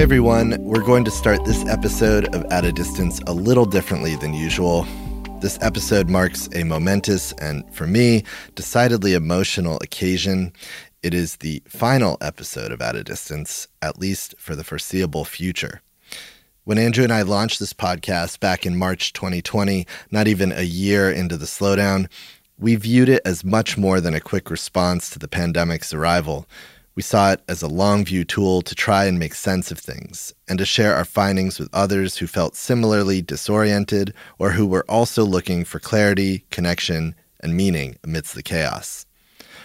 Hey everyone, we're going to start this episode of At a Distance a little differently than usual. This episode marks a momentous and, for me, decidedly emotional occasion. It is the final episode of At a Distance, at least for the foreseeable future. When Andrew and I launched this podcast back in March 2020, not even a year into the slowdown, we viewed it as much more than a quick response to the pandemic's arrival. We saw it as a long view tool to try and make sense of things and to share our findings with others who felt similarly disoriented or who were also looking for clarity, connection, and meaning amidst the chaos.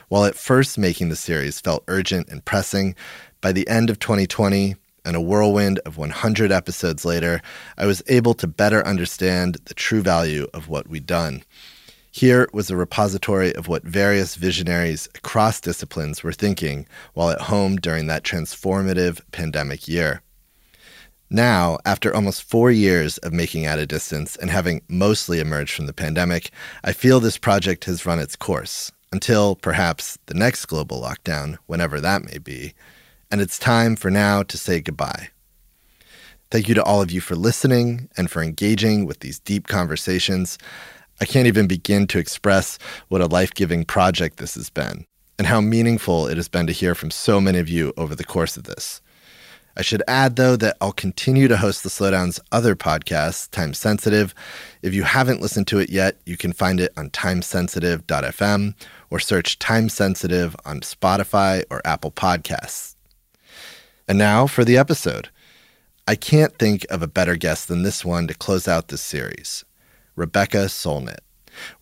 While at first making the series felt urgent and pressing, by the end of 2020 and a whirlwind of 100 episodes later, I was able to better understand the true value of what we'd done. Here was a repository of what various visionaries across disciplines were thinking while at home during that transformative pandemic year. Now, after almost four years of making at a distance and having mostly emerged from the pandemic, I feel this project has run its course until perhaps the next global lockdown, whenever that may be. And it's time for now to say goodbye. Thank you to all of you for listening and for engaging with these deep conversations. I can't even begin to express what a life giving project this has been and how meaningful it has been to hear from so many of you over the course of this. I should add, though, that I'll continue to host the Slowdown's other podcast, Time Sensitive. If you haven't listened to it yet, you can find it on timesensitive.fm or search Time Sensitive on Spotify or Apple Podcasts. And now for the episode. I can't think of a better guest than this one to close out this series. Rebecca Solnit.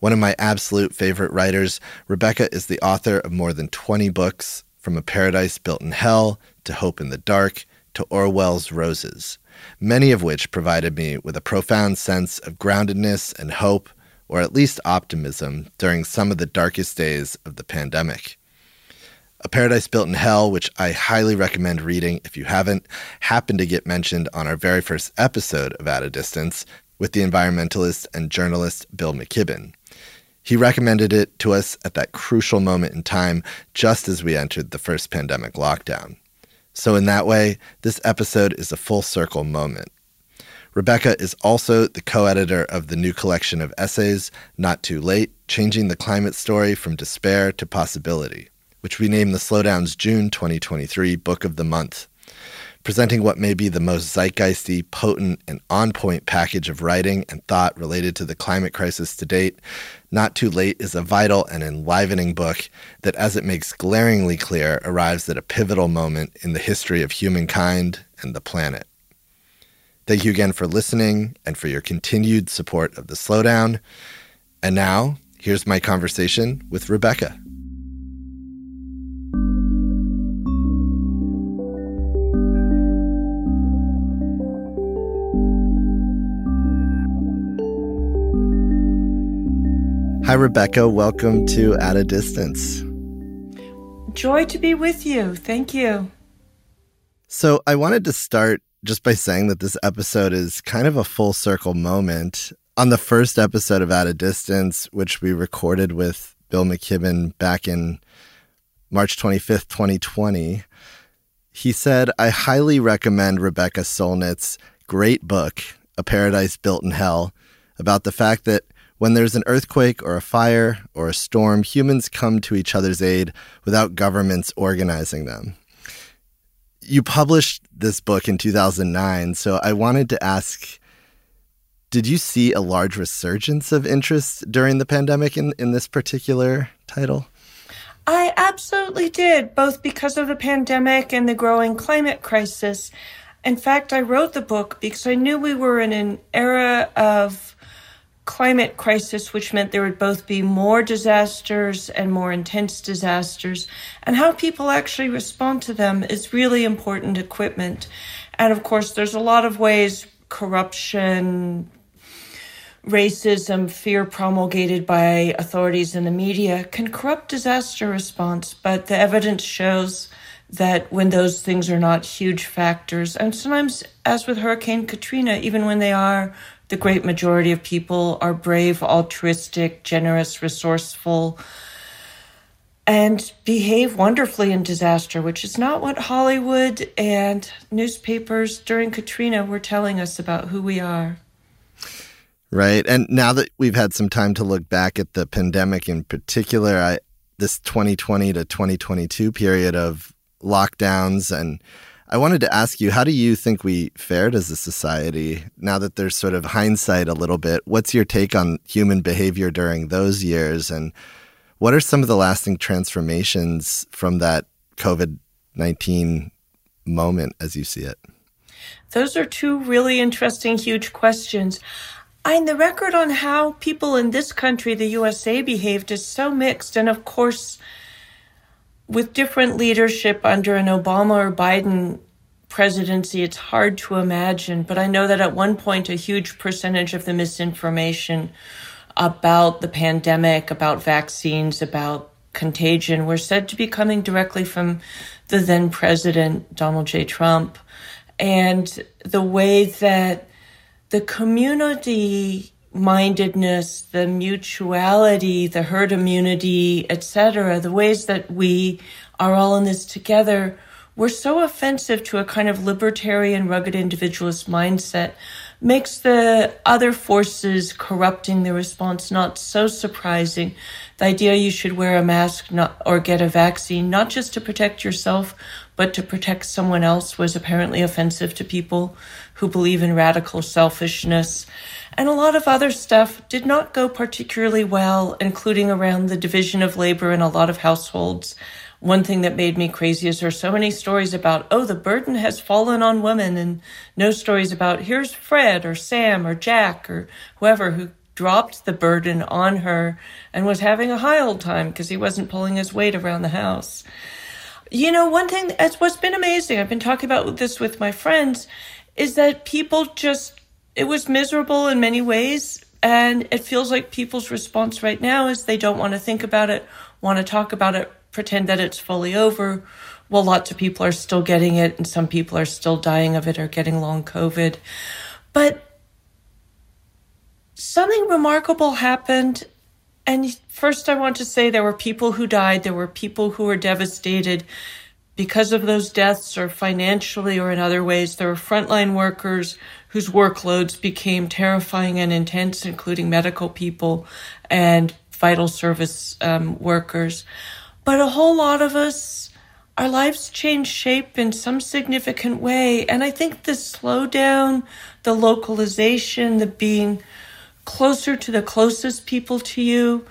One of my absolute favorite writers, Rebecca is the author of more than 20 books, from A Paradise Built in Hell to Hope in the Dark to Orwell's Roses, many of which provided me with a profound sense of groundedness and hope, or at least optimism, during some of the darkest days of the pandemic. A Paradise Built in Hell, which I highly recommend reading if you haven't, happened to get mentioned on our very first episode of At a Distance, with the environmentalist and journalist Bill McKibben. He recommended it to us at that crucial moment in time, just as we entered the first pandemic lockdown. So, in that way, this episode is a full circle moment. Rebecca is also the co editor of the new collection of essays, Not Too Late Changing the Climate Story from Despair to Possibility, which we named the Slowdown's June 2023 Book of the Month presenting what may be the most zeitgeisty, potent, and on point package of writing and thought related to the climate crisis to date. Not Too Late is a vital and enlivening book that, as it makes glaringly clear, arrives at a pivotal moment in the history of humankind and the planet. Thank you again for listening and for your continued support of the slowdown. And now, here's my conversation with Rebecca. Hi, Rebecca. Welcome to At a Distance. Joy to be with you. Thank you. So, I wanted to start just by saying that this episode is kind of a full circle moment. On the first episode of At a Distance, which we recorded with Bill McKibben back in March 25th, 2020, he said, I highly recommend Rebecca Solnit's great book, A Paradise Built in Hell, about the fact that when there's an earthquake or a fire or a storm, humans come to each other's aid without governments organizing them. You published this book in 2009, so I wanted to ask Did you see a large resurgence of interest during the pandemic in, in this particular title? I absolutely did, both because of the pandemic and the growing climate crisis. In fact, I wrote the book because I knew we were in an era of climate crisis, which meant there would both be more disasters and more intense disasters, and how people actually respond to them is really important equipment. And of course, there's a lot of ways corruption, racism, fear promulgated by authorities and the media can corrupt disaster response, but the evidence shows that when those things are not huge factors, and sometimes, as with Hurricane Katrina, even when they are the great majority of people are brave, altruistic, generous, resourceful. and behave wonderfully in disaster, which is not what Hollywood and newspapers during Katrina were telling us about who we are. Right. And now that we've had some time to look back at the pandemic in particular, I, this 2020 to 2022 period of lockdowns and I wanted to ask you, how do you think we fared as a society now that there's sort of hindsight a little bit? What's your take on human behavior during those years? And what are some of the lasting transformations from that COVID 19 moment as you see it? Those are two really interesting, huge questions. And the record on how people in this country, the USA, behaved is so mixed. And of course, with different leadership under an Obama or Biden presidency, it's hard to imagine. But I know that at one point, a huge percentage of the misinformation about the pandemic, about vaccines, about contagion were said to be coming directly from the then president, Donald J. Trump. And the way that the community mindedness, the mutuality, the herd immunity, etc., the ways that we are all in this together were so offensive to a kind of libertarian, rugged individualist mindset, makes the other forces corrupting the response not so surprising. The idea you should wear a mask not, or get a vaccine, not just to protect yourself, but to protect someone else, was apparently offensive to people who believe in radical selfishness. And a lot of other stuff did not go particularly well, including around the division of labor in a lot of households. One thing that made me crazy is there are so many stories about, oh, the burden has fallen on women, and no stories about, here's Fred or Sam or Jack or whoever who dropped the burden on her and was having a high old time because he wasn't pulling his weight around the house. You know, one thing that's what's been amazing, I've been talking about this with my friends, is that people just it was miserable in many ways. And it feels like people's response right now is they don't want to think about it, want to talk about it, pretend that it's fully over. Well, lots of people are still getting it, and some people are still dying of it or getting long COVID. But something remarkable happened. And first, I want to say there were people who died, there were people who were devastated because of those deaths, or financially or in other ways. There were frontline workers whose workloads became terrifying and intense, including medical people and vital service um, workers. But a whole lot of us, our lives changed shape in some significant way. And I think the slowdown, the localization, the being closer to the closest people to you,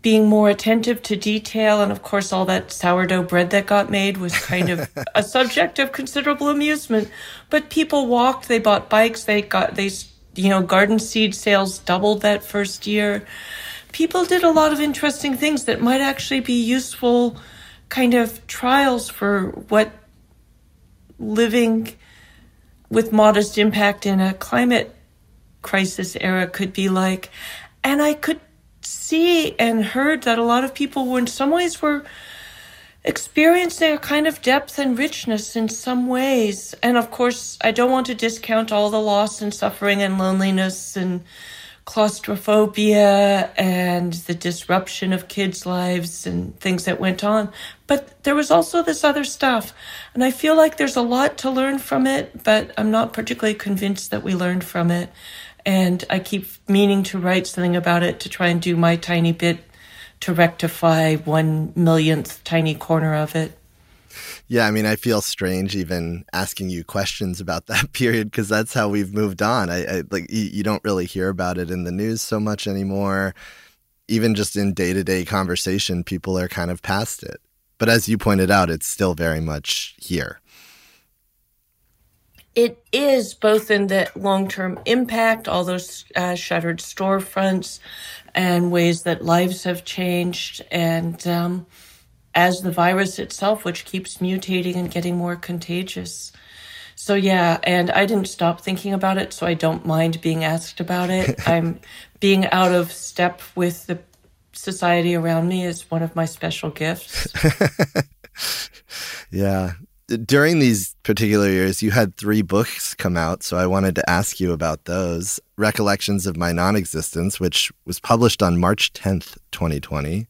being more attentive to detail and of course all that sourdough bread that got made was kind of a subject of considerable amusement. But people walked they bought bikes they got they you know garden seed sales doubled that first year. People did a lot of interesting things that might actually be useful kind of trials for what living with modest impact in a climate crisis era could be like and i could see and heard that a lot of people were in some ways were experiencing a kind of depth and richness in some ways. And of course, I don't want to discount all the loss and suffering and loneliness and claustrophobia and the disruption of kids' lives and things that went on. But there was also this other stuff. And I feel like there's a lot to learn from it, but I'm not particularly convinced that we learned from it. And I keep meaning to write something about it to try and do my tiny bit to rectify one millionth tiny corner of it. Yeah, I mean, I feel strange even asking you questions about that period because that's how we've moved on. I, I like you, you, don't really hear about it in the news so much anymore. Even just in day to day conversation, people are kind of past it. But as you pointed out, it's still very much here it is both in the long term impact, all those uh, shuttered storefronts, and ways that lives have changed, and um, as the virus itself, which keeps mutating and getting more contagious. So, yeah, and I didn't stop thinking about it, so I don't mind being asked about it. I'm being out of step with the society around me is one of my special gifts. yeah, during these particular years, you had three books come out, so I wanted to ask you about those. Recollections of My Non Existence, which was published on March 10th, 2020.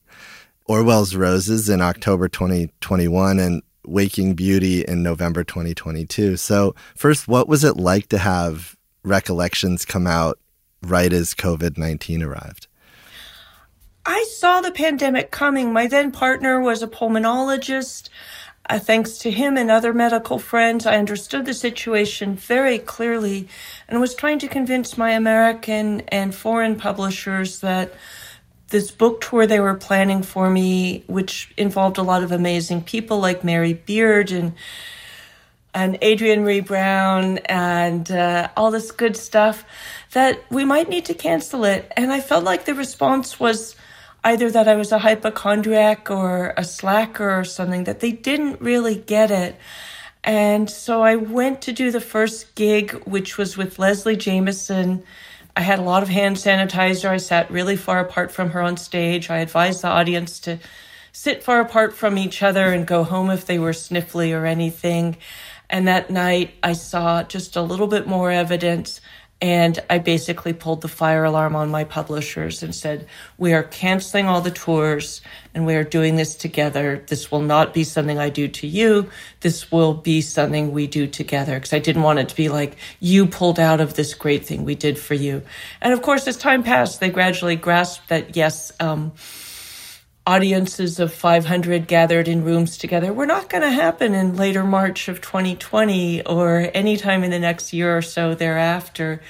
Orwell's Roses in October 2021 and Waking Beauty in November 2022. So, first, what was it like to have recollections come out right as COVID 19 arrived? I saw the pandemic coming. My then partner was a pulmonologist. Uh, thanks to him and other medical friends, I understood the situation very clearly and was trying to convince my American and foreign publishers that this book tour they were planning for me, which involved a lot of amazing people like Mary Beard and and Adrienne Maree Brown and uh, all this good stuff, that we might need to cancel it. And I felt like the response was either that I was a hypochondriac or a slacker or something, that they didn't really get it. And so I went to do the first gig, which was with Leslie Jamison. I had a lot of hand sanitizer. I sat really far apart from her on stage. I advised the audience to sit far apart from each other and go home if they were sniffly or anything. And that night I saw just a little bit more evidence and I basically pulled the fire alarm on my publishers and said, We are canceling all the tours and we are doing this together. This will not be something I do to you. This will be something we do together. Because I didn't want it to be like you pulled out of this great thing we did for you. And of course, as time passed, they gradually grasped that, yes, um, audiences of 500 gathered in rooms together were not going to happen in later March of 2020 or anytime in the next year or so thereafter.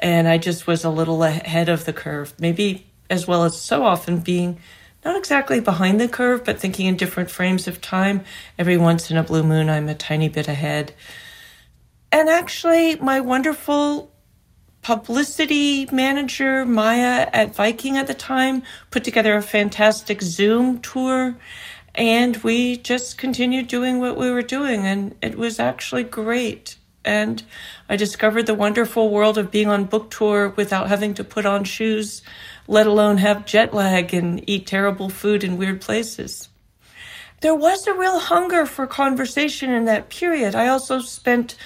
And I just was a little ahead of the curve, maybe as well as so often being not exactly behind the curve, but thinking in different frames of time. Every once in a blue moon, I'm a tiny bit ahead. And actually, my wonderful publicity manager, Maya at Viking at the time, put together a fantastic Zoom tour. And we just continued doing what we were doing. And it was actually great. And I discovered the wonderful world of being on book tour without having to put on shoes, let alone have jet lag and eat terrible food in weird places. There was a real hunger for conversation in that period. I also spent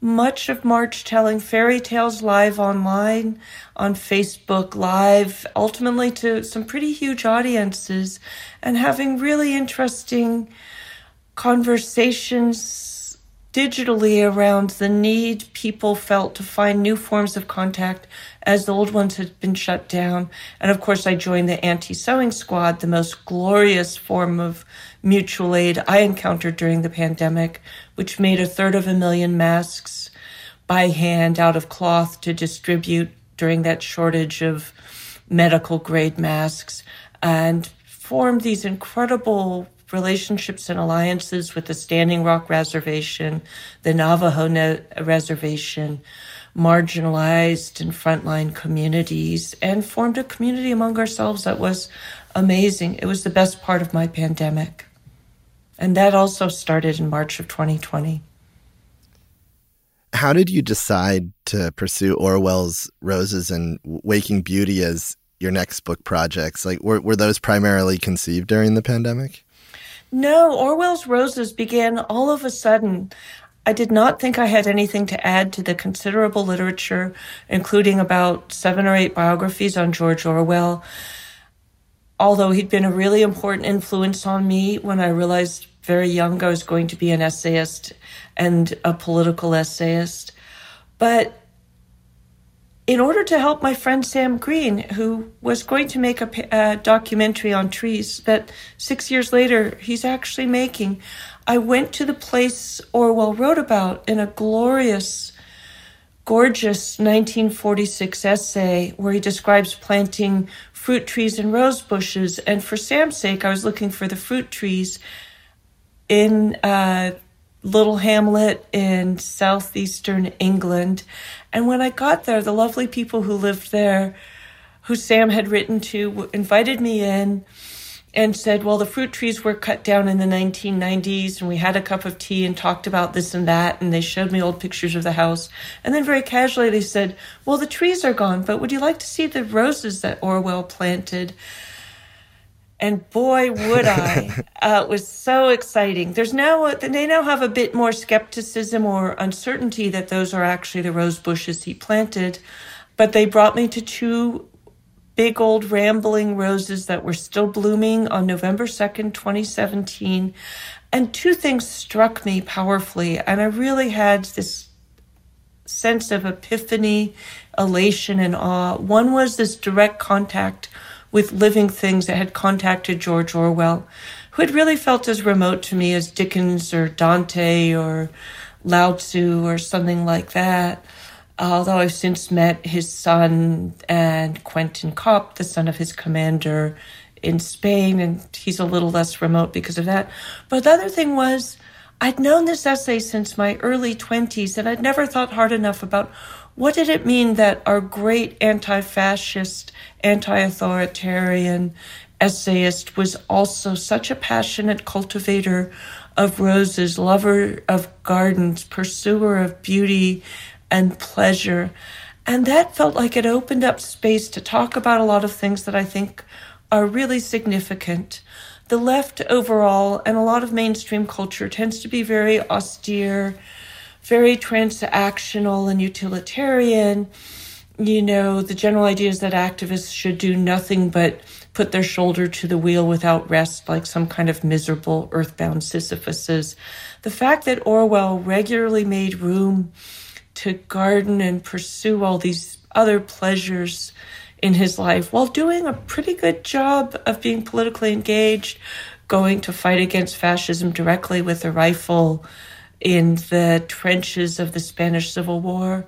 much of March telling fairy tales live online, on Facebook Live, ultimately to some pretty huge audiences, and having really interesting conversations digitally around the need people felt to find new forms of contact as the old ones had been shut down. And of course, I joined the Auntie Sewing Squad, the most glorious form of mutual aid I encountered during the pandemic, which made a third of a million masks by hand out of cloth to distribute during that shortage of medical grade masks and formed these incredible relationships and alliances with the Standing Rock Reservation, the Navajo Reservation, marginalized and frontline communities, and formed a community among ourselves that was amazing. It was the best part of my pandemic. And that also started in March of 2020. How did you decide to pursue Orwell's Roses and Waking Beauty as your next book projects? Like, were, were those primarily conceived during the pandemic? No, Orwell's Roses began all of a sudden. I did not think I had anything to add to the considerable literature, including about seven or eight biographies on George Orwell. Although he'd been a really important influence on me when I realized very young, I was going to be an essayist and a political essayist. But in order to help my friend Sam Green, who was going to make a, a, documentary on trees that six years later he's actually making, I went to the place Orwell wrote about in a glorious, gorgeous 1946 essay where he describes planting fruit trees and rose bushes. And for Sam's sake, I was looking for the fruit trees in a little hamlet in southeastern England. And when I got there, the lovely people who lived there, who Sam had written to, invited me in and said, Well, the fruit trees were cut down in the 1990s, and we had a cup of tea and talked about this and that. And they showed me old pictures of the house. And then very casually, they said, Well, the trees are gone, but would you like to see the roses that Orwell planted? And boy would I! uh, it was so exciting. There's now a, they now have a bit more skepticism or uncertainty that those are actually the rose bushes he planted, but they brought me to two big old rambling roses that were still blooming on November 2nd, 2017. And two things struck me powerfully. And I really had this sense of epiphany, elation, and awe. One was this direct contact with living things that had contacted George Orwell, who had really felt as remote to me as Dickens or Dante or Lao Tzu or something like that. Although I've since met his son and Quentin Kopp, the son of his commander in Spain, and he's a little less remote because of that. But the other thing was, I'd known this essay since my early 20s, and I'd never thought hard enough about what did it mean that our great anti fascist, anti authoritarian essayist was also such a passionate cultivator of roses, lover of gardens, pursuer of beauty and pleasure. And that felt like it opened up space to talk about a lot of things that I think are really significant the left overall and a lot of mainstream culture tends to be very austere, very transactional and utilitarian. You know, the general idea is that activists should do nothing but put their shoulder to the wheel without rest, like some kind of miserable earthbound Sisyphuses. The fact that Orwell regularly made room to garden and pursue all these other pleasures in his life while doing a pretty good job of being politically engaged, going to fight against fascism directly with a rifle in the trenches of the Spanish Civil War.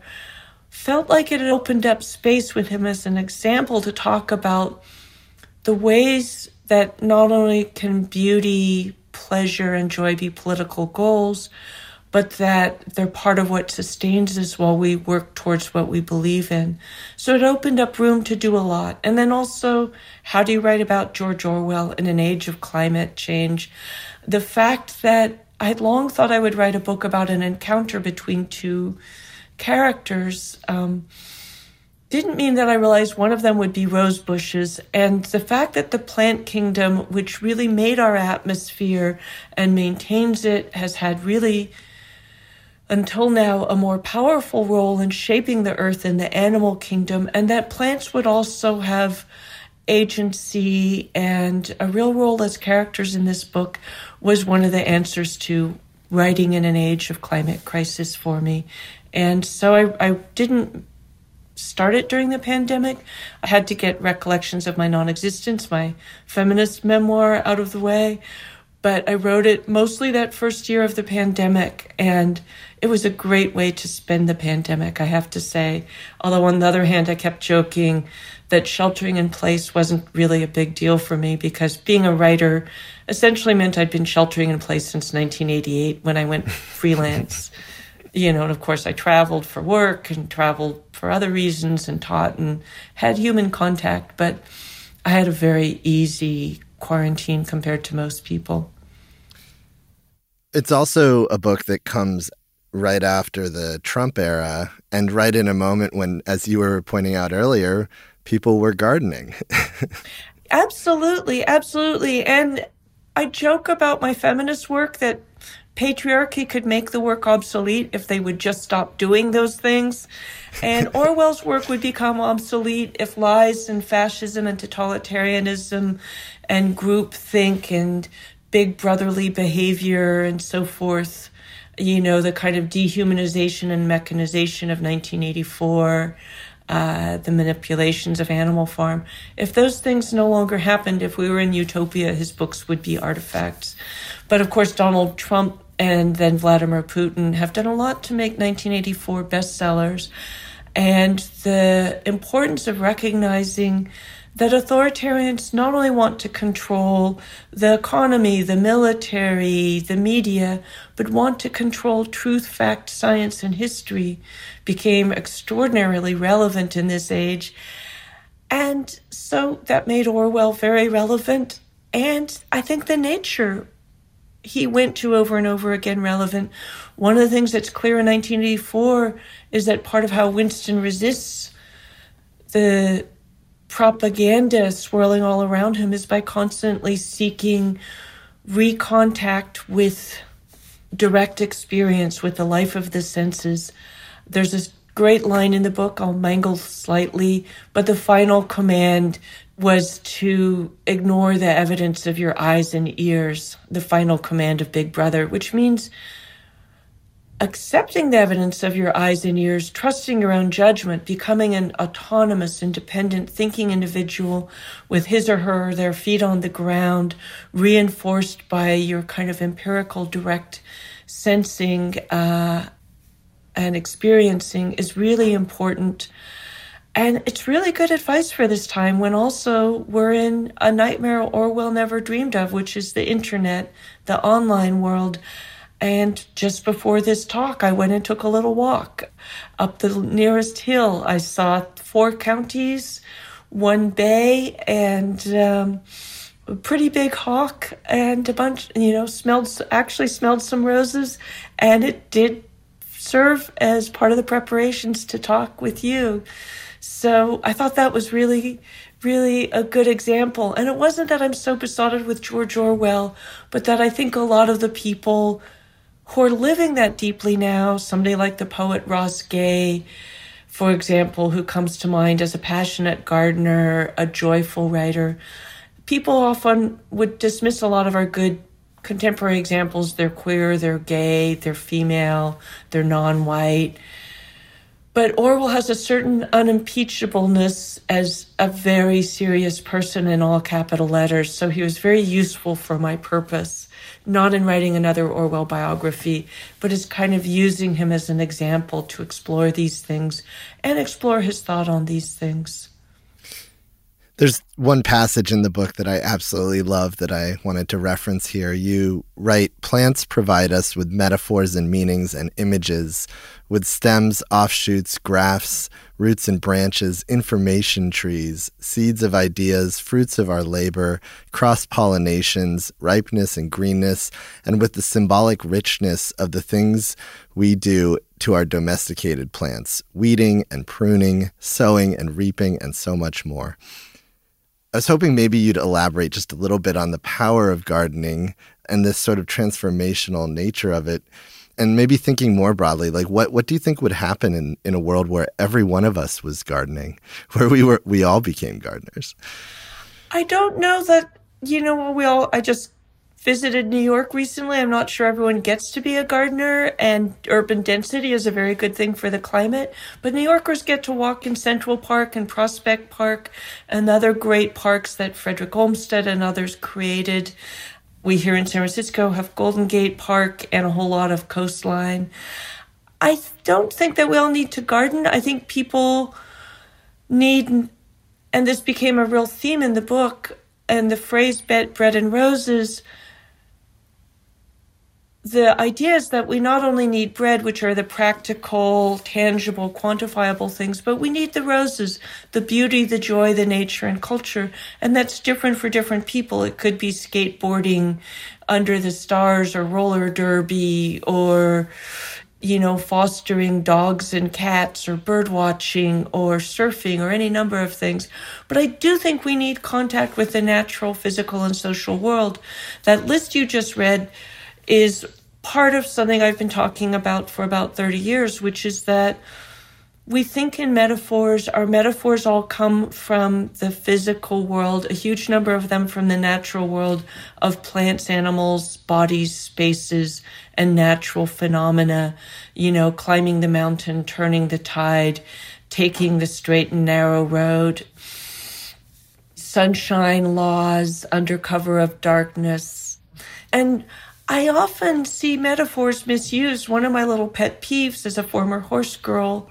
Felt like it had opened up space with him as an example to talk about the ways that not only can beauty, pleasure, and joy be political goals, but that they're part of what sustains us while we work towards what we believe in. So it opened up room to do a lot. And then also, how do you write about George Orwell in an age of climate change? The fact that I'd long thought I would write a book about an encounter between two characters. Um, didn't mean that I realized one of them would be rose bushes. And the fact that the plant kingdom, which really made our atmosphere and maintains it, has had really until now a more powerful role in shaping the earth and the animal kingdom, and that plants would also have agency and a real role as characters in this book was one of the answers to writing in an age of climate crisis for me. And so I, I didn't start it during the pandemic. I had to get recollections of my non existence, my feminist memoir out of the way. But I wrote it mostly that first year of the pandemic. And it was a great way to spend the pandemic, I have to say. Although, on the other hand, I kept joking that sheltering in place wasn't really a big deal for me because being a writer essentially meant I'd been sheltering in place since 1988 when I went freelance. you know, and of course, I traveled for work and traveled for other reasons and taught and had human contact, but I had a very easy quarantine compared to most people. It's also a book that comes right after the Trump era and right in a moment when, as you were pointing out earlier, people were gardening. absolutely, absolutely. And I joke about my feminist work that patriarchy could make the work obsolete if they would just stop doing those things. And Orwell's work would become obsolete if lies and fascism and totalitarianism and groupthink and big brotherly behavior and so forth you know, the kind of dehumanization and mechanization of 1984, uh, the manipulations of Animal Farm. If those things no longer happened, if we were in utopia, his books would be artifacts. But of course, Donald Trump and then Vladimir Putin have done a lot to make 1984 bestsellers. And the importance of recognizing that authoritarians not only want to control the economy, the military, the media, but want to control truth, fact, science, and history became extraordinarily relevant in this age. And so that made Orwell very relevant. And I think the nature he went to over and over again relevant. One of the things that's clear in 1984 is that part of how Winston resists the propaganda swirling all around him is by constantly seeking recontact with direct experience with the life of the senses. There's this great line in the book. I'll mangle slightly, but the final command was to ignore the evidence of your eyes and ears, the final command of Big Brother, which means accepting the evidence of your eyes and ears, trusting your own judgment, becoming an autonomous, independent, thinking individual with his or her, their feet on the ground, reinforced by your kind of empirical, direct sensing uh, and experiencing is really important. And it's really good advice for this time when also we're in a nightmare Orwell never dreamed of, which is the internet, the online world. And just before this talk, I went and took a little walk up the nearest hill. I saw four counties, one bay, and um, a pretty big hawk, and a bunch, you know, smelled, actually smelled some roses. And it did serve as part of the preparations to talk with you. So I thought that was really, really a good example. And it wasn't that I'm so besotted with George Orwell, but that I think a lot of the people who are living that deeply now, somebody like the poet Ross Gay, for example, who comes to mind as a passionate gardener, a joyful writer, people often would dismiss a lot of our good contemporary examples they're queer, they're gay, they're female, they're non white. But Orwell has a certain unimpeachableness as a very serious person in all capital letters. So he was very useful for my purpose, not in writing another Orwell biography, but as kind of using him as an example to explore these things and explore his thought on these things. There's one passage in the book that I absolutely love that I wanted to reference here. You write Plants provide us with metaphors and meanings and images, with stems, offshoots, grafts, roots and branches, information trees, seeds of ideas, fruits of our labor, cross pollinations, ripeness and greenness, and with the symbolic richness of the things we do to our domesticated plants, weeding and pruning, sowing and reaping, and so much more. I was hoping maybe you'd elaborate just a little bit on the power of gardening and this sort of transformational nature of it. And maybe thinking more broadly, like what, what do you think would happen in, in a world where every one of us was gardening, where we were we all became gardeners? I don't know that you know we all I just visited New York recently. I'm not sure everyone gets to be a gardener, and urban density is a very good thing for the climate. But New Yorkers get to walk in Central Park and Prospect Park and other great parks that Frederick Olmsted and others created. We here in San Francisco have Golden Gate Park and a whole lot of coastline. I don't think that we all need to garden. I think people need, and this became a real theme in the book, and the phrase bread and roses the idea is that we not only need bread, which are the practical, tangible, quantifiable things, but we need the roses, the beauty, the joy, the nature, and culture. And that's different for different people. It could be skateboarding under the stars or roller derby or, you know, fostering dogs and cats or bird watching or surfing or any number of things. But I do think we need contact with the natural, physical, and social world. That list you just read is part of something I've been talking about for about 30 years, which is that we think in metaphors. Our metaphors all come from the physical world, a huge number of them from the natural world of plants, animals, bodies, spaces, and natural phenomena. You know, climbing the mountain, turning the tide, taking the straight and narrow road, sunshine laws under cover of darkness. And I often see metaphors misused. One of my little pet peeves as a former horse girl,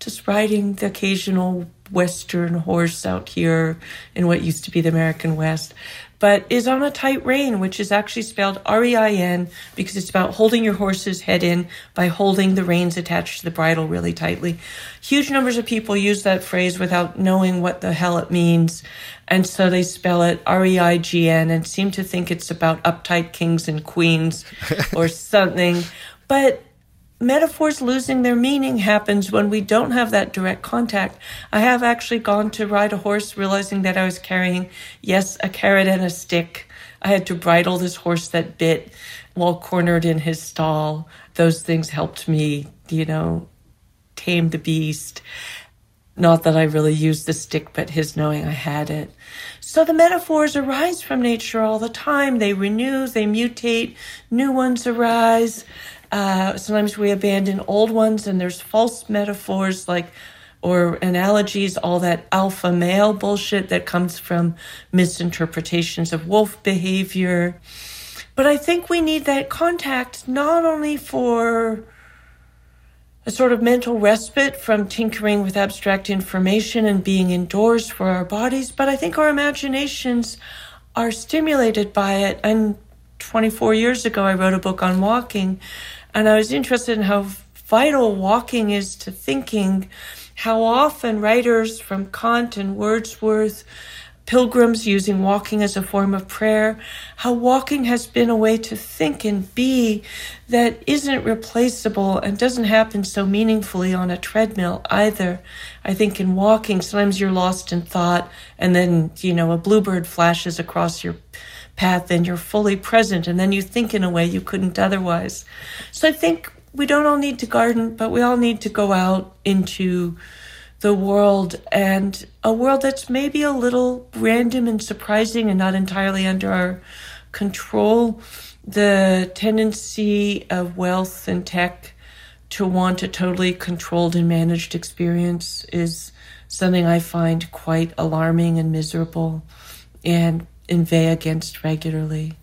just riding the occasional Western horse out here in what used to be the American West, but is on a tight rein, which is actually spelled R-E-I-N because it's about holding your horse's head in by holding the reins attached to the bridle really tightly. Huge numbers of people use that phrase without knowing what the hell it means. And so they spell it R-E-I-G-N and seem to think it's about uptight kings and queens or something. But metaphors losing their meaning happens when we don't have that direct contact. I have actually gone to ride a horse realizing that I was carrying, yes, a carrot and a stick. I had to bridle this horse that bit while cornered in his stall. Those things helped me, you know, tame the beast. Not that I really used the stick, but his knowing I had it. So the metaphors arise from nature all the time. They renew, they mutate, new ones arise. Uh, sometimes we abandon old ones, and there's false metaphors like or analogies, all that alpha male bullshit that comes from misinterpretations of wolf behavior. But I think we need that contact not only for a sort of mental respite from tinkering with abstract information and being indoors for our bodies, but I think our imaginations are stimulated by it. And 24 years ago, I wrote a book on walking, and I was interested in how vital walking is to thinking, how often writers from Kant and Wordsworth pilgrims using walking as a form of prayer, how walking has been a way to think and be that isn't replaceable and doesn't happen so meaningfully on a treadmill either. I think in walking, sometimes you're lost in thought and then, you know, a bluebird flashes across your path and you're fully present and then you think in a way you couldn't otherwise. So I think we don't all need to garden, but we all need to go out into the world and a world that's maybe a little random and surprising and not entirely under our control. The tendency of wealth and tech to want a totally controlled and managed experience is something I find quite alarming and miserable and inveigh against regularly.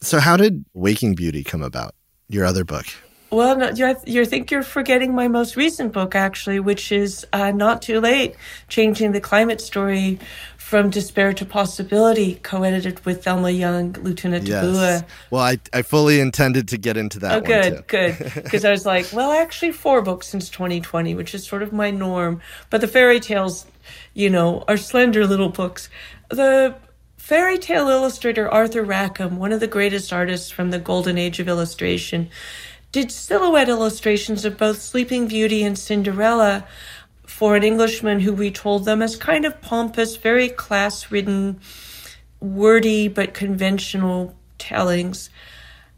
So, how did Waking Beauty come about, your other book? Well, no, you, you think you're forgetting my most recent book, actually, which is uh, Not Too Late Changing the Climate Story from Despair to Possibility, co edited with Thelma Young, Lutunatabua. Yes. Well, I, I fully intended to get into that oh, good, good. Because I was like, well, actually, four books since 2020, which is sort of my norm. But the fairy tales, you know, are slender little books. The fairy tale illustrator Arthur Rackham, one of the greatest artists from the golden age of illustration, did silhouette illustrations of both Sleeping Beauty and Cinderella for an Englishman who retold them as kind of pompous, very class ridden, wordy but conventional tellings.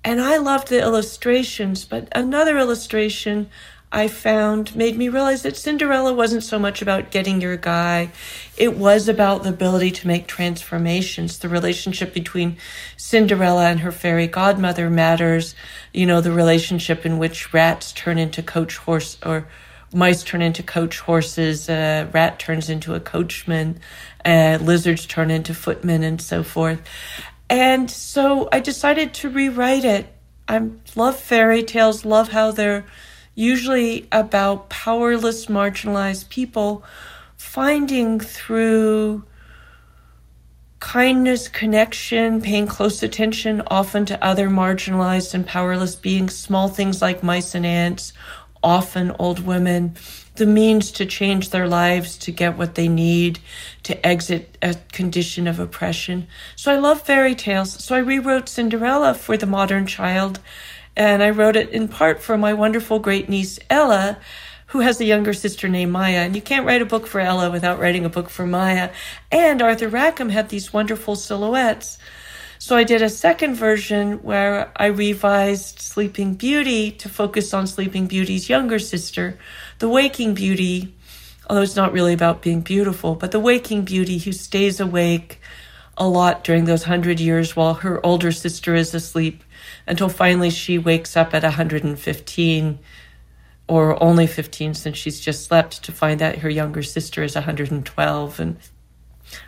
And I loved the illustrations, but another illustration I found made me realize that Cinderella wasn't so much about getting your guy. It was about the ability to make transformations. The relationship between Cinderella and her fairy godmother matters. You know, the relationship in which rats turn into coach horse or mice turn into coach horses, a rat turns into a coachman, uh, lizards turn into footmen, and so forth. And so I decided to rewrite it. I love fairy tales, love how they're usually about powerless, marginalized people finding through kindness, connection, paying close attention often to other marginalized and powerless beings, small things like mice and ants, often old women, the means to change their lives, to get what they need, to exit a condition of oppression. So I love fairy tales. So I rewrote Cinderella for the modern child and I wrote it in part for my wonderful great niece, Ella, who has a younger sister named Maya. And you can't write a book for Ella without writing a book for Maya. And Arthur Rackham had these wonderful silhouettes. So I did a second version where I revised Sleeping Beauty to focus on Sleeping Beauty's younger sister, the Waking Beauty, although it's not really about being beautiful, but the Waking Beauty who stays awake a lot during those hundred years while her older sister is asleep until finally she wakes up at 115 or only 15 since she's just slept to find that her younger sister is 112 and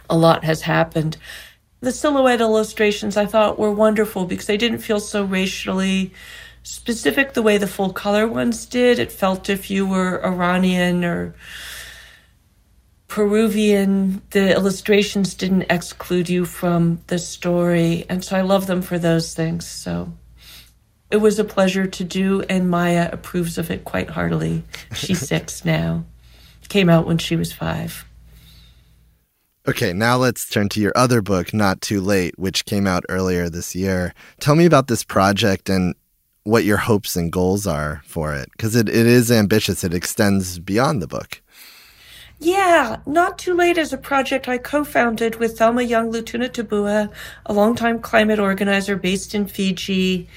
a lot has happened. The silhouette illustrations I thought were wonderful because they didn't feel so racially specific the way the full color ones did. It felt if you were Iranian or Peruvian, the illustrations didn't exclude you from the story. And so I love them for those things. So it was a pleasure to do, and Maya approves of it quite heartily. She's six now. Came out when she was five. Okay, now let's turn to your other book, Not Too Late, which came out earlier this year. Tell me about this project and what your hopes and goals are for it, because it, it is ambitious. It extends beyond the book. Yeah, Not Too Late is a project I co-founded with Thelma Young Lutunatabua, a longtime climate organizer based in Fiji,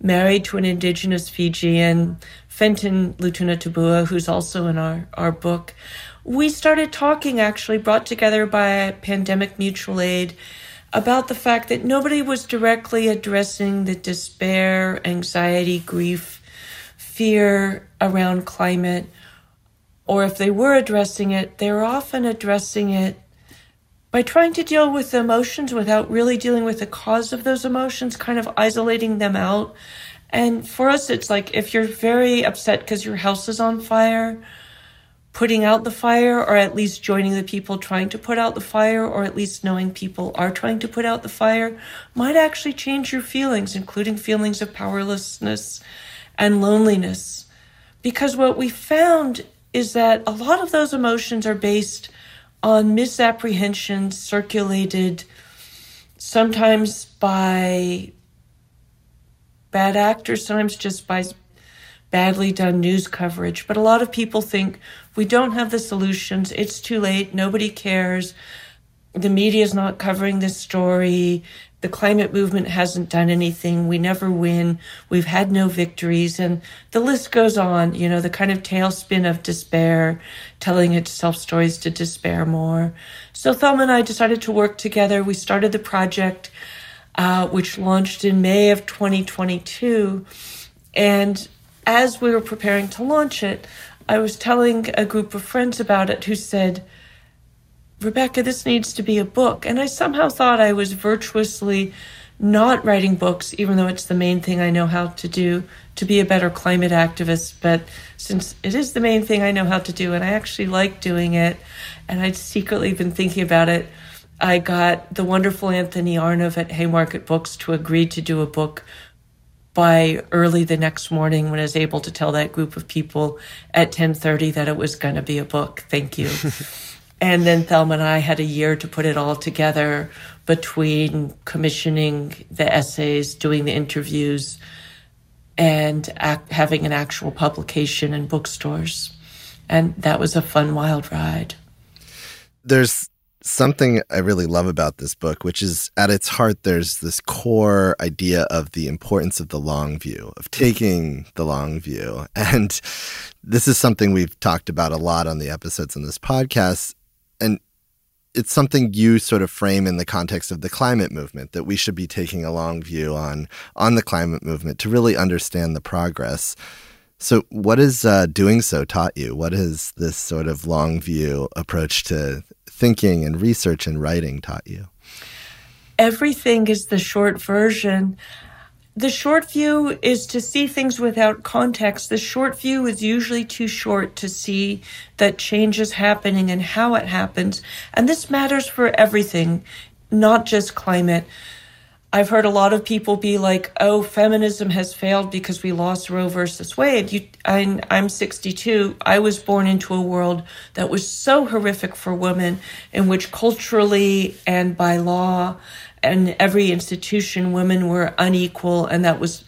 married to an indigenous Fijian, Fenton Lutunatabua, who's also in our, our book. We started talking, actually, brought together by Pandemic Mutual Aid, about the fact that nobody was directly addressing the despair, anxiety, grief, fear around climate. Or if they were addressing it, they were often addressing it by trying to deal with the emotions without really dealing with the cause of those emotions, kind of isolating them out. And for us, it's like if you're very upset because your house is on fire, putting out the fire, or at least joining the people trying to put out the fire, or at least knowing people are trying to put out the fire, might actually change your feelings, including feelings of powerlessness and loneliness. Because what we found is that a lot of those emotions are based on misapprehensions circulated sometimes by bad actors, sometimes just by badly done news coverage. But a lot of people think we don't have the solutions. It's too late. Nobody cares. The media is not covering this story the climate movement hasn't done anything. We never win. We've had no victories. And the list goes on, you know, the kind of tailspin of despair, telling itself stories to despair more. So Thelma and I decided to work together. We started the project, uh, which launched in May of 2022. And as we were preparing to launch it, I was telling a group of friends about it who said, Rebecca, this needs to be a book. And I somehow thought I was virtuously not writing books, even though it's the main thing I know how to do to be a better climate activist. But since it is the main thing I know how to do, and I actually like doing it, and I'd secretly been thinking about it, I got the wonderful Anthony Arnove at Haymarket Books to agree to do a book by early the next morning when I was able to tell that group of people at 10:30 that it was going to be a book. Thank you. And then Thelma and I had a year to put it all together between commissioning the essays, doing the interviews, and act, having an actual publication in bookstores. And that was a fun, wild ride. There's something I really love about this book, which is at its heart, there's this core idea of the importance of the long view, of taking the long view. And this is something we've talked about a lot on the episodes in this podcast and it's something you sort of frame in the context of the climate movement that we should be taking a long view on on the climate movement to really understand the progress. So, what has uh, doing so taught you? What has this sort of long view approach to thinking and research and writing taught you? Everything is the short version. The short view is to see things without context. The short view is usually too short to see that change is happening and how it happens. And this matters for everything, not just climate. I've heard a lot of people be like, "Oh, feminism has failed because we lost Roe versus Wade." You, I'm, I'm 62. I was born into a world that was so horrific for women, in which culturally and by law and every institution women were unequal and that was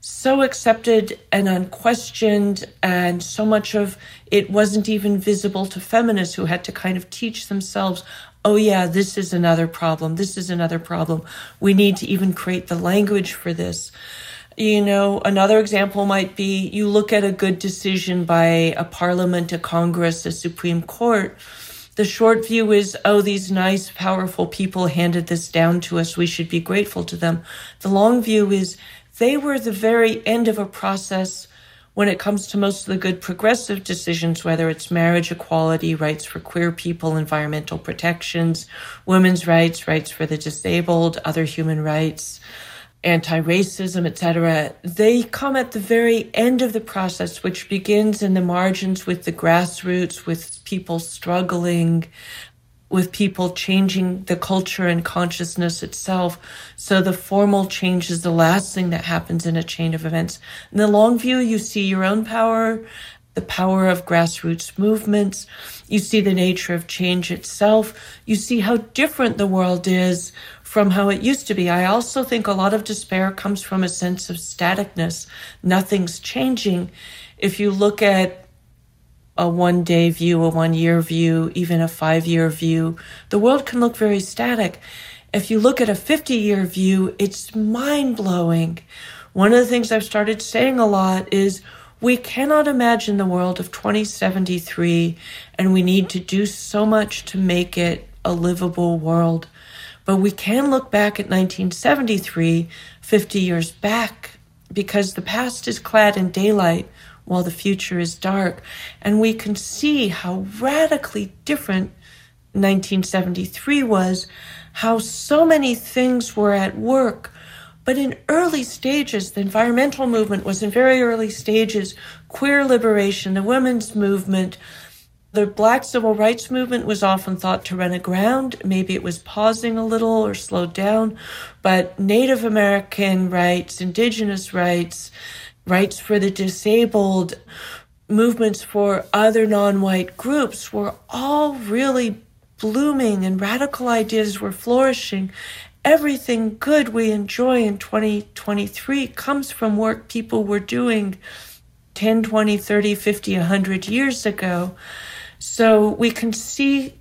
so accepted and unquestioned and so much of it wasn't even visible to feminists who had to kind of teach themselves oh yeah this is another problem this is another problem we need to even create the language for this you know another example might be you look at a good decision by a parliament a congress a supreme court the short view is, oh, these nice, powerful people handed this down to us. We should be grateful to them. The long view is they were the very end of a process when it comes to most of the good progressive decisions, whether it's marriage equality, rights for queer people, environmental protections, women's rights, rights for the disabled, other human rights, anti-racism, etc., they come at the very end of the process, which begins in the margins with the grassroots, with people struggling, with people changing the culture and consciousness itself. So the formal change is the last thing that happens in a chain of events. In the long view, you see your own power, the power of grassroots movements. You see the nature of change itself. You see how different the world is from how it used to be. I also think a lot of despair comes from a sense of staticness. Nothing's changing. If you look at a one day view, a one year view, even a five year view, the world can look very static. If you look at a 50 year view, it's mind blowing. One of the things I've started saying a lot is We cannot imagine the world of 2073, and we need to do so much to make it a livable world. But we can look back at 1973, 50 years back, because the past is clad in daylight while the future is dark. And we can see how radically different 1973 was, how so many things were at work. But in early stages, the environmental movement was in very early stages, queer liberation, the women's movement, the black civil rights movement was often thought to run aground. Maybe it was pausing a little or slowed down, but Native American rights, indigenous rights, rights for the disabled, movements for other non white groups were all really blooming and radical ideas were flourishing. Everything good we enjoy in 2023 comes from work people were doing 10, 20, 30, 50, 100 years ago. So we can see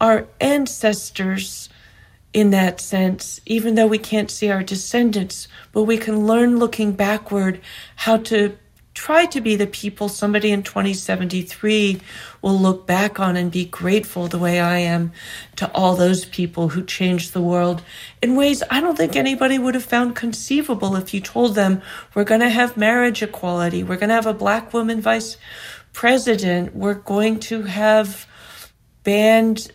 our ancestors in that sense, even though we can't see our descendants, but we can learn looking backward how to try to be the people somebody in 2073 will look back on and be grateful the way I am to all those people who changed the world in ways I don't think anybody would have found conceivable if you told them we're going to have marriage equality, we're going to have a black woman vice president, we're going to have banned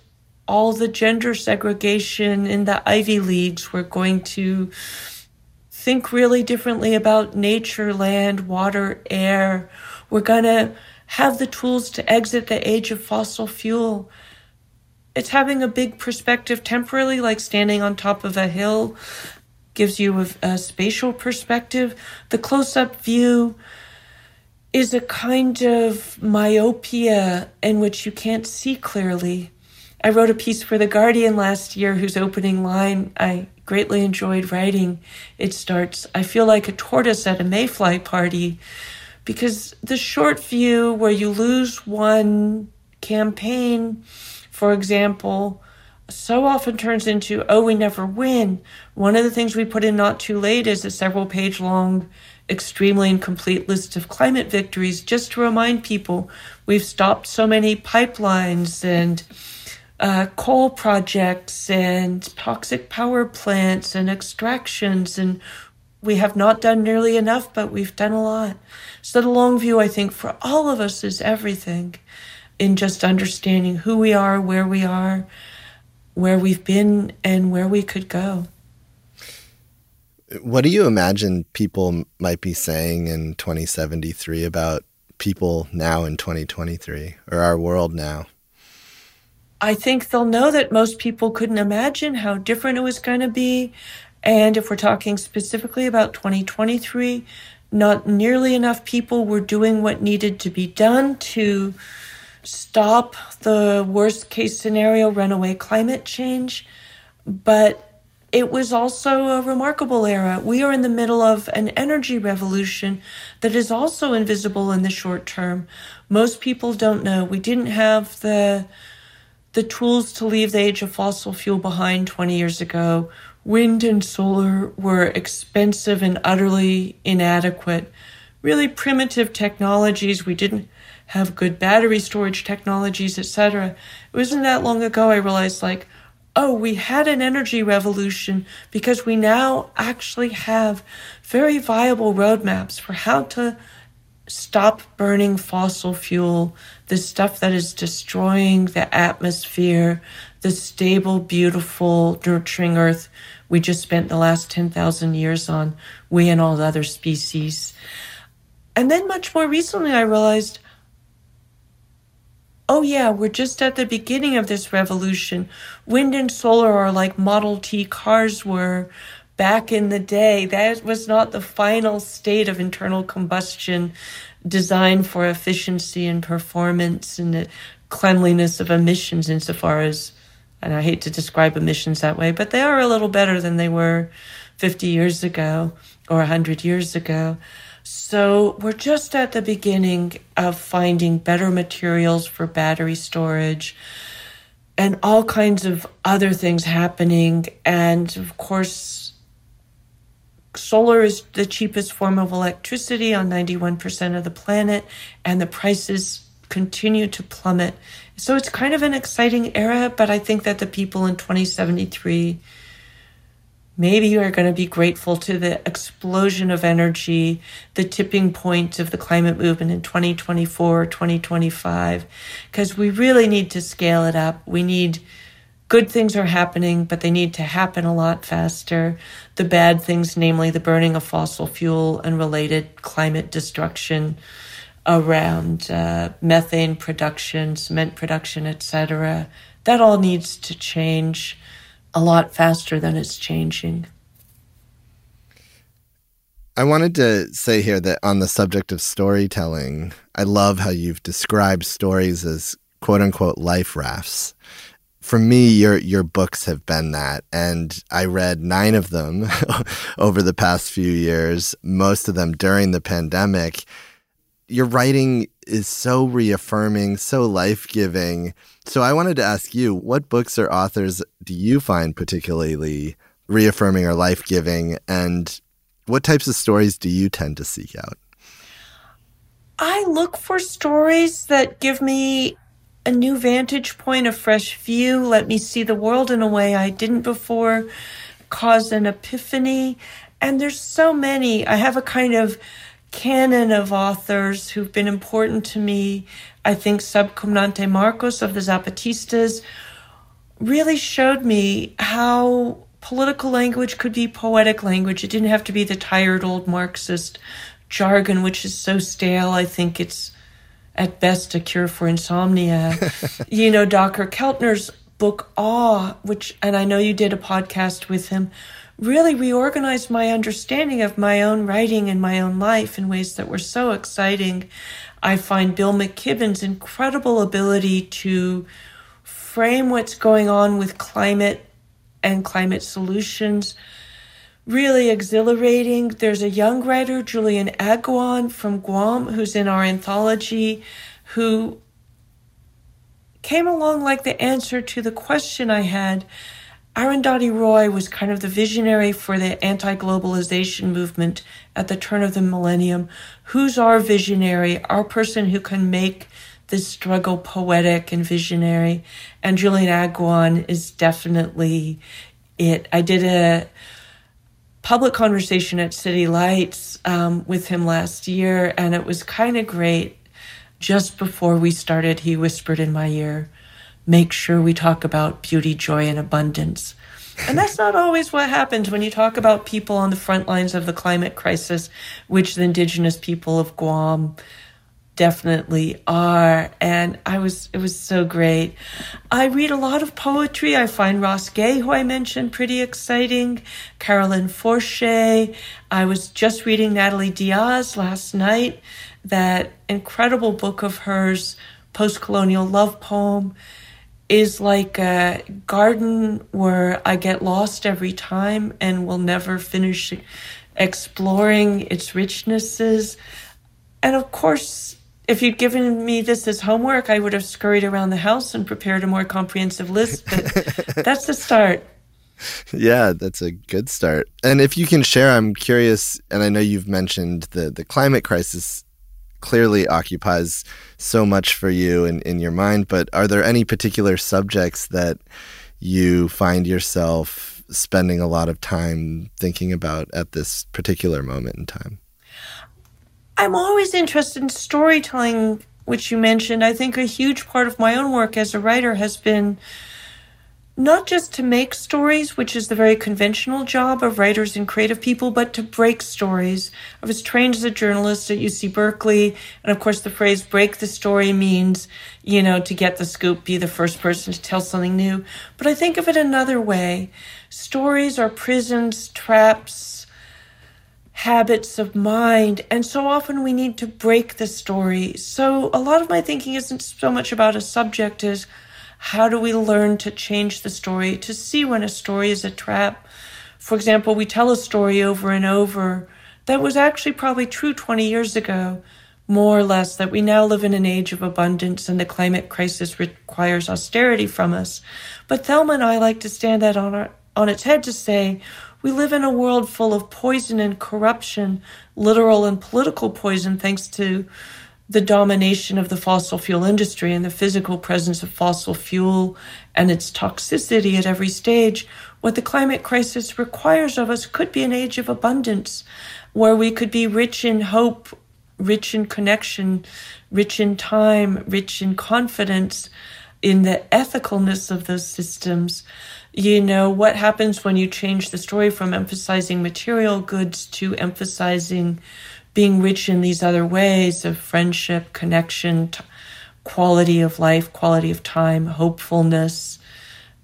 all the gender segregation in the Ivy Leagues. We're going to think really differently about nature, land, water, air. We're going to have the tools to exit the age of fossil fuel. It's having a big perspective temporarily, like standing on top of a hill, gives you a, a spatial perspective. The close up view is a kind of myopia in which you can't see clearly. I wrote a piece for The Guardian last year whose opening line I greatly enjoyed writing. It starts I feel like a tortoise at a mayfly party because the short view where you lose one campaign, for example, so often turns into, oh, we never win. One of the things we put in Not Too Late is a several page long extremely incomplete list of climate victories just to remind people we've stopped so many pipelines and uh, coal projects and toxic power plants and extractions and we have not done nearly enough but we've done a lot so the long view i think for all of us is everything in just understanding who we are where we are where we've been and where we could go what do you imagine people might be saying in 2073 about people now in 2023 or our world now? I think they'll know that most people couldn't imagine how different it was going to be. And if we're talking specifically about 2023, not nearly enough people were doing what needed to be done to stop the worst case scenario runaway climate change. But it was also a remarkable era. We are in the middle of an energy revolution that is also invisible in the short term. Most people don't know. We didn't have the the tools to leave the age of fossil fuel behind 20 years ago. Wind and solar were expensive and utterly inadequate. Really primitive technologies. We didn't have good battery storage technologies, etc. It wasn't that long ago I realized like oh, we had an energy revolution because we now actually have very viable roadmaps for how to stop burning fossil fuel, the stuff that is destroying the atmosphere, the stable, beautiful, nurturing earth we just spent the last 10,000 years on, we and all the other species. And then much more recently, I realized oh yeah, we're just at the beginning of this revolution. Wind and solar are like Model T cars were back in the day. That was not the final state of internal combustion designed for efficiency and performance and the cleanliness of emissions insofar as and I hate to describe emissions that way, but they are a little better than they were 50 years ago or 100 years ago. So we're just at the beginning of finding better materials for battery storage and all kinds of other things happening. And of course, solar is the cheapest form of electricity on 91% of the planet, and the prices continue to plummet. So it's kind of an exciting era, but I think that the people in 2073 maybe are going to be grateful to the explosion of energy, the tipping point of the climate movement in 2024, 2025, because we really need to scale it up. We need good things are happening, but they need to happen a lot faster. The bad things, namely the burning of fossil fuel and related climate destruction around uh, methane production, cement production, etc., that all needs to change a lot faster than it's changing. I wanted to say here that on the subject of storytelling, I love how you've described stories as quote unquote life rafts. For me, your your books have been that, and I read nine of them over the past few years. Most of them during the pandemic. Your writing is so reaffirming, so life giving. So I wanted to ask you, what books or authors do you find particularly reaffirming or life giving? And what types of stories do you tend to seek out? I look for stories that give me a new vantage point, a fresh view, let me see the world in a way I didn't before, cause an epiphany. And there's so many. I have a kind of canon of authors who've been important to me. I think Subcomandante Marcos of the Zapatistas really showed me how political language could be poetic language. It didn't have to be the tired old Marxist jargon, which is so stale. I think it's at best a cure for insomnia. you know, Dr. Keltner's book Awe, which, and I know you did a podcast with him, really reorganized my understanding of my own writing and my own life in ways that were so exciting. I find Bill McKibben's incredible ability to frame what's going on with climate and climate solutions really exhilarating. There's a young writer, Julian Aguon from Guam, who's in our anthology, who came along like the answer to the question I had Arundhati Roy was kind of the visionary for the anti globalization movement at the turn of the millennium. Who's our visionary, our person who can make this struggle poetic and visionary? And Julian Aguon is definitely it. I did a public conversation at City Lights um, with him last year, and it was kind of great. Just before we started, he whispered in my ear, make sure we talk about beauty, joy, and abundance. And that's not always what happens when you talk about people on the front lines of the climate crisis, which the indigenous people of Guam definitely are. And I was, it was so great. I read a lot of poetry. I find Ross Gay, who I mentioned, pretty exciting. Carolyn Forche. I was just reading Natalie Diaz last night, that incredible book of hers, post colonial love poem is like a garden where I get lost every time and will never finish exploring its richnesses. And of course, if you'd given me this as homework, I would have scurried around the house and prepared a more comprehensive list. But that's the start. Yeah, that's a good start. And if you can share, I'm curious, and I know you've mentioned the the climate crisis clearly occupies so much for you in, in your mind, but are there any particular subjects that you find yourself spending a lot of time thinking about at this particular moment in time? I'm always interested in storytelling, which you mentioned. I think a huge part of my own work as a writer has been not just to make stories, which is the very conventional job of writers and creative people, but to break stories. I was trained as a journalist at UC Berkeley. And of course, the phrase break the story means, you know, to get the scoop, be the first person to tell something new. But I think of it another way. Stories are prisons, traps, habits of mind. And so often we need to break the story. So a lot of my thinking isn't so much about a subject as how do we learn to change the story, to see when a story is a trap? For example, we tell a story over and over that was actually probably true 20 years ago, more or less, that we now live in an age of abundance and the climate crisis requires austerity from us. But Thelma and I like to stand that on, our, on its head to say, We live in a world full of poison and corruption, literal and political poison, thanks to the domination of the fossil fuel industry and the physical presence of fossil fuel and its toxicity at every stage, what the climate crisis requires of us could be an age of abundance where we could be rich in hope, rich in connection, rich in time, rich in confidence in the ethicalness of those systems. You know, what happens when you change the story from emphasizing material goods to emphasizing being rich in these other ways of friendship, connection, t- quality of life, quality of time, hopefulness,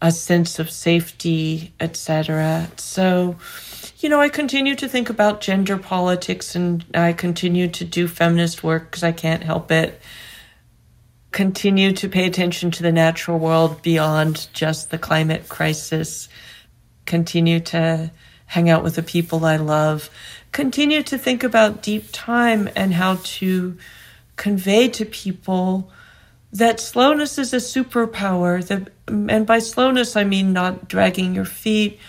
a sense of safety, etc. So, you know, I continue to think about gender politics and I continue to do feminist work because I can't help it. Continue to pay attention to the natural world beyond just the climate crisis. Continue to hang out with the people I love continue to think about deep time and how to convey to people that slowness is a superpower. That, and by slowness, I mean not dragging your feet,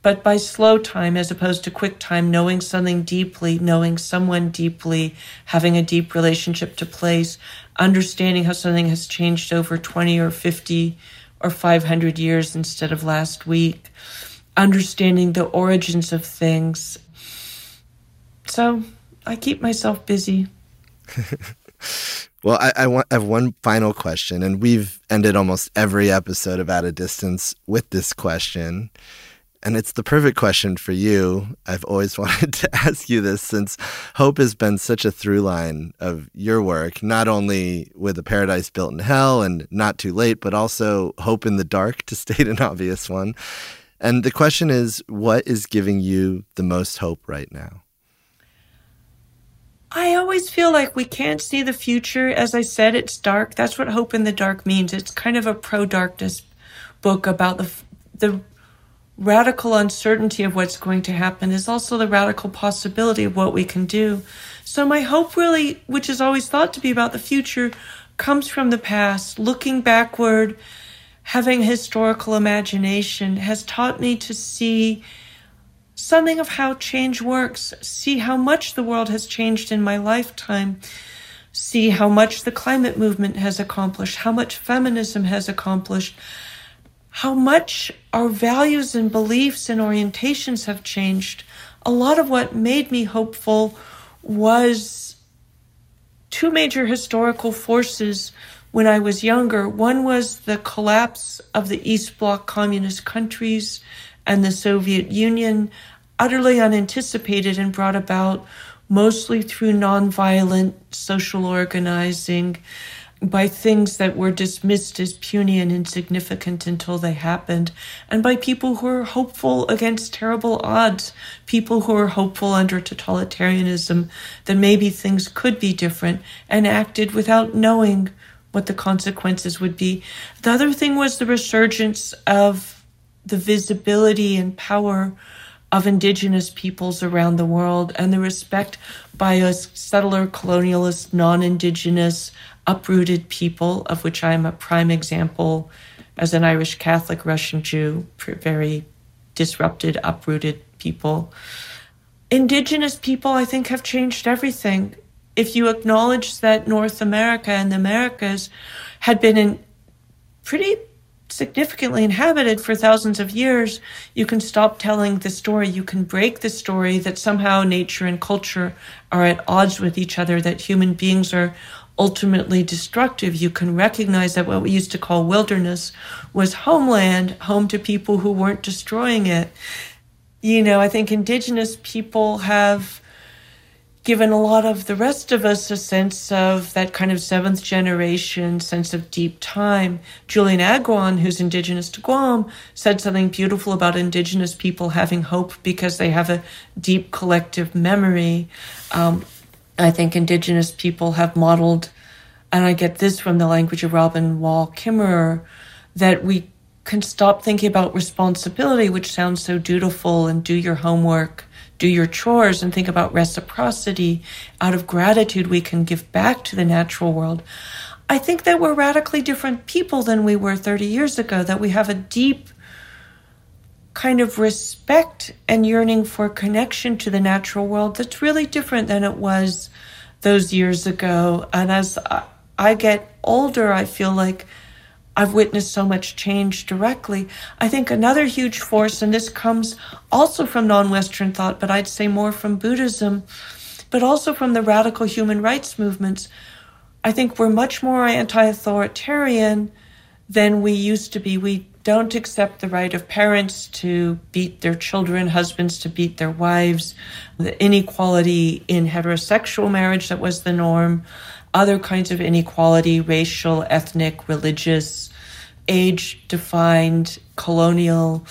but by slow time as opposed to quick time, knowing something deeply, knowing someone deeply, having a deep relationship to place, understanding how something has changed over 20 or 50 or 500 years instead of last week, understanding the origins of things so I keep myself busy. well, I, I, want, I have one final question, and we've ended almost every episode of At a Distance with this question. And it's the perfect question for you. I've always wanted to ask you this since hope has been such a through line of your work, not only with A Paradise Built in Hell and Not Too Late, but also Hope in the Dark, to state an obvious one. And the question is what is giving you the most hope right now? I always feel like we can't see the future. As I said, it's dark. That's what Hope in the Dark means. It's kind of a pro darkness book about the the radical uncertainty of what's going to happen is also the radical possibility of what we can do. So my hope really, which is always thought to be about the future, comes from the past. Looking backward, having historical imagination has taught me to see something of how change works, see how much the world has changed in my lifetime, see how much the climate movement has accomplished, how much feminism has accomplished, how much our values and beliefs and orientations have changed. A lot of what made me hopeful was two major historical forces when I was younger. One was the collapse of the East Bloc communist countries and the Soviet Union, utterly unanticipated and brought about mostly through nonviolent social organizing by things that were dismissed as puny and insignificant until they happened, and by people who are hopeful against terrible odds, people who are hopeful under totalitarianism that maybe things could be different and acted without knowing what the consequences would be. The other thing was the resurgence of the visibility and power of indigenous peoples around the world and the respect by a settler, colonialist, non indigenous, uprooted people, of which I'm a prime example as an Irish Catholic Russian Jew, very disrupted, uprooted people. Indigenous people, I think, have changed everything. If you acknowledge that North America and the Americas had been in pretty significantly inhabited for thousands of years, you can stop telling the story. You can break the story that somehow nature and culture are at odds with each other, that human beings are ultimately destructive. You can recognize that what we used to call wilderness was homeland, home to people who weren't destroying it. You know, I think indigenous people have given a lot of the rest of us a sense of that kind of seventh generation sense of deep time. Julian Aguon, who's indigenous to Guam, said something beautiful about indigenous people having hope because they have a deep collective memory. Um, I think indigenous people have modeled, and I get this from the language of Robin Wall Kimmerer, that we can stop thinking about responsibility, which sounds so dutiful, and do your homework do your chores and think about reciprocity. Out of gratitude, we can give back to the natural world. I think that we're radically different people than we were 30 years ago, that we have a deep kind of respect and yearning for connection to the natural world that's really different than it was those years ago. And as I get older, I feel like I've witnessed so much change directly. I think another huge force, and this comes also from non Western thought, but I'd say more from Buddhism, but also from the radical human rights movements. I think we're much more anti authoritarian than we used to be. We don't accept the right of parents to beat their children, husbands to beat their wives, the inequality in heterosexual marriage that was the norm, other kinds of inequality, racial, ethnic, religious, age defined, colonial,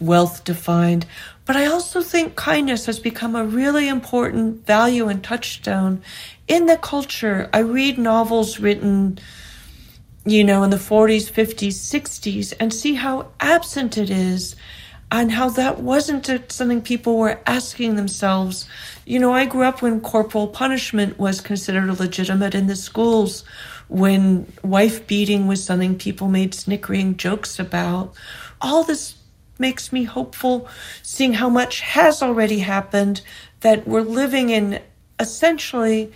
wealth defined. But I also think kindness has become a really important value and touchstone in the culture. I read novels written you know, in the 40s, 50s, 60s, and see how absent it is and how that wasn't something people were asking themselves. You know, I grew up when corporal punishment was considered legitimate in the schools, when wife beating was something people made snickering jokes about. All this makes me hopeful seeing how much has already happened, that we're living in essentially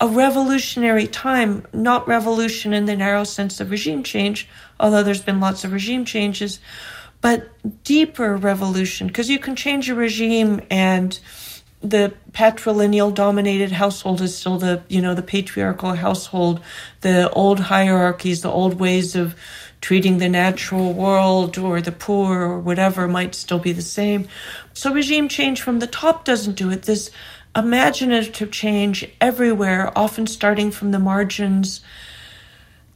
a revolutionary time, not revolution in the narrow sense of regime change, although there's been lots of regime changes, but deeper revolution, because you can change a regime and the patrilineal dominated household is still the, you know, the patriarchal household, the old hierarchies, the old ways of treating the natural world or the poor or whatever might still be the same. So regime change from the top doesn't do it. This imaginative change everywhere, often starting from the margins,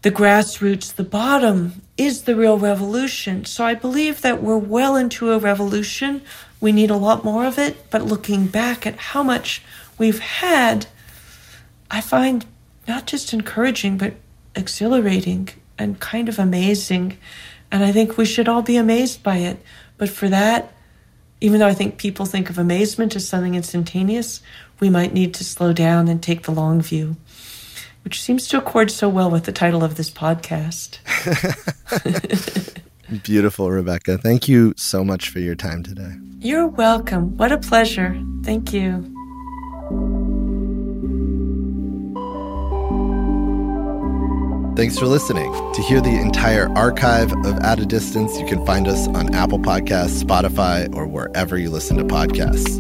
the grassroots, the bottom is the real revolution. So I believe that we're well into a revolution. We need a lot more of it, but looking back at how much we've had, I find not just encouraging, but exhilarating and kind of amazing. And I think we should all be amazed by it. But for that, even though I think people think of amazement as something instantaneous, we might need to slow down and take the long view, which seems to accord so well with the title of this podcast. Beautiful, Rebecca. Thank you so much for your time today. You're welcome. What a pleasure. Thank you. Thanks for listening. To hear the entire archive of At a Distance, you can find us on Apple Podcasts, Spotify, or wherever you listen to podcasts.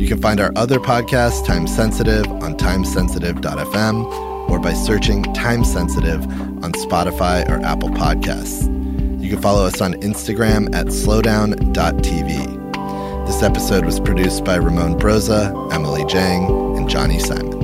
You can find our other podcast, Time Sensitive, on timesensitive.fm or by searching Time Sensitive on Spotify or Apple Podcasts. You can follow us on Instagram at slowdown.tv. This episode was produced by Ramon Broza, Emily Jang, and Johnny Simon.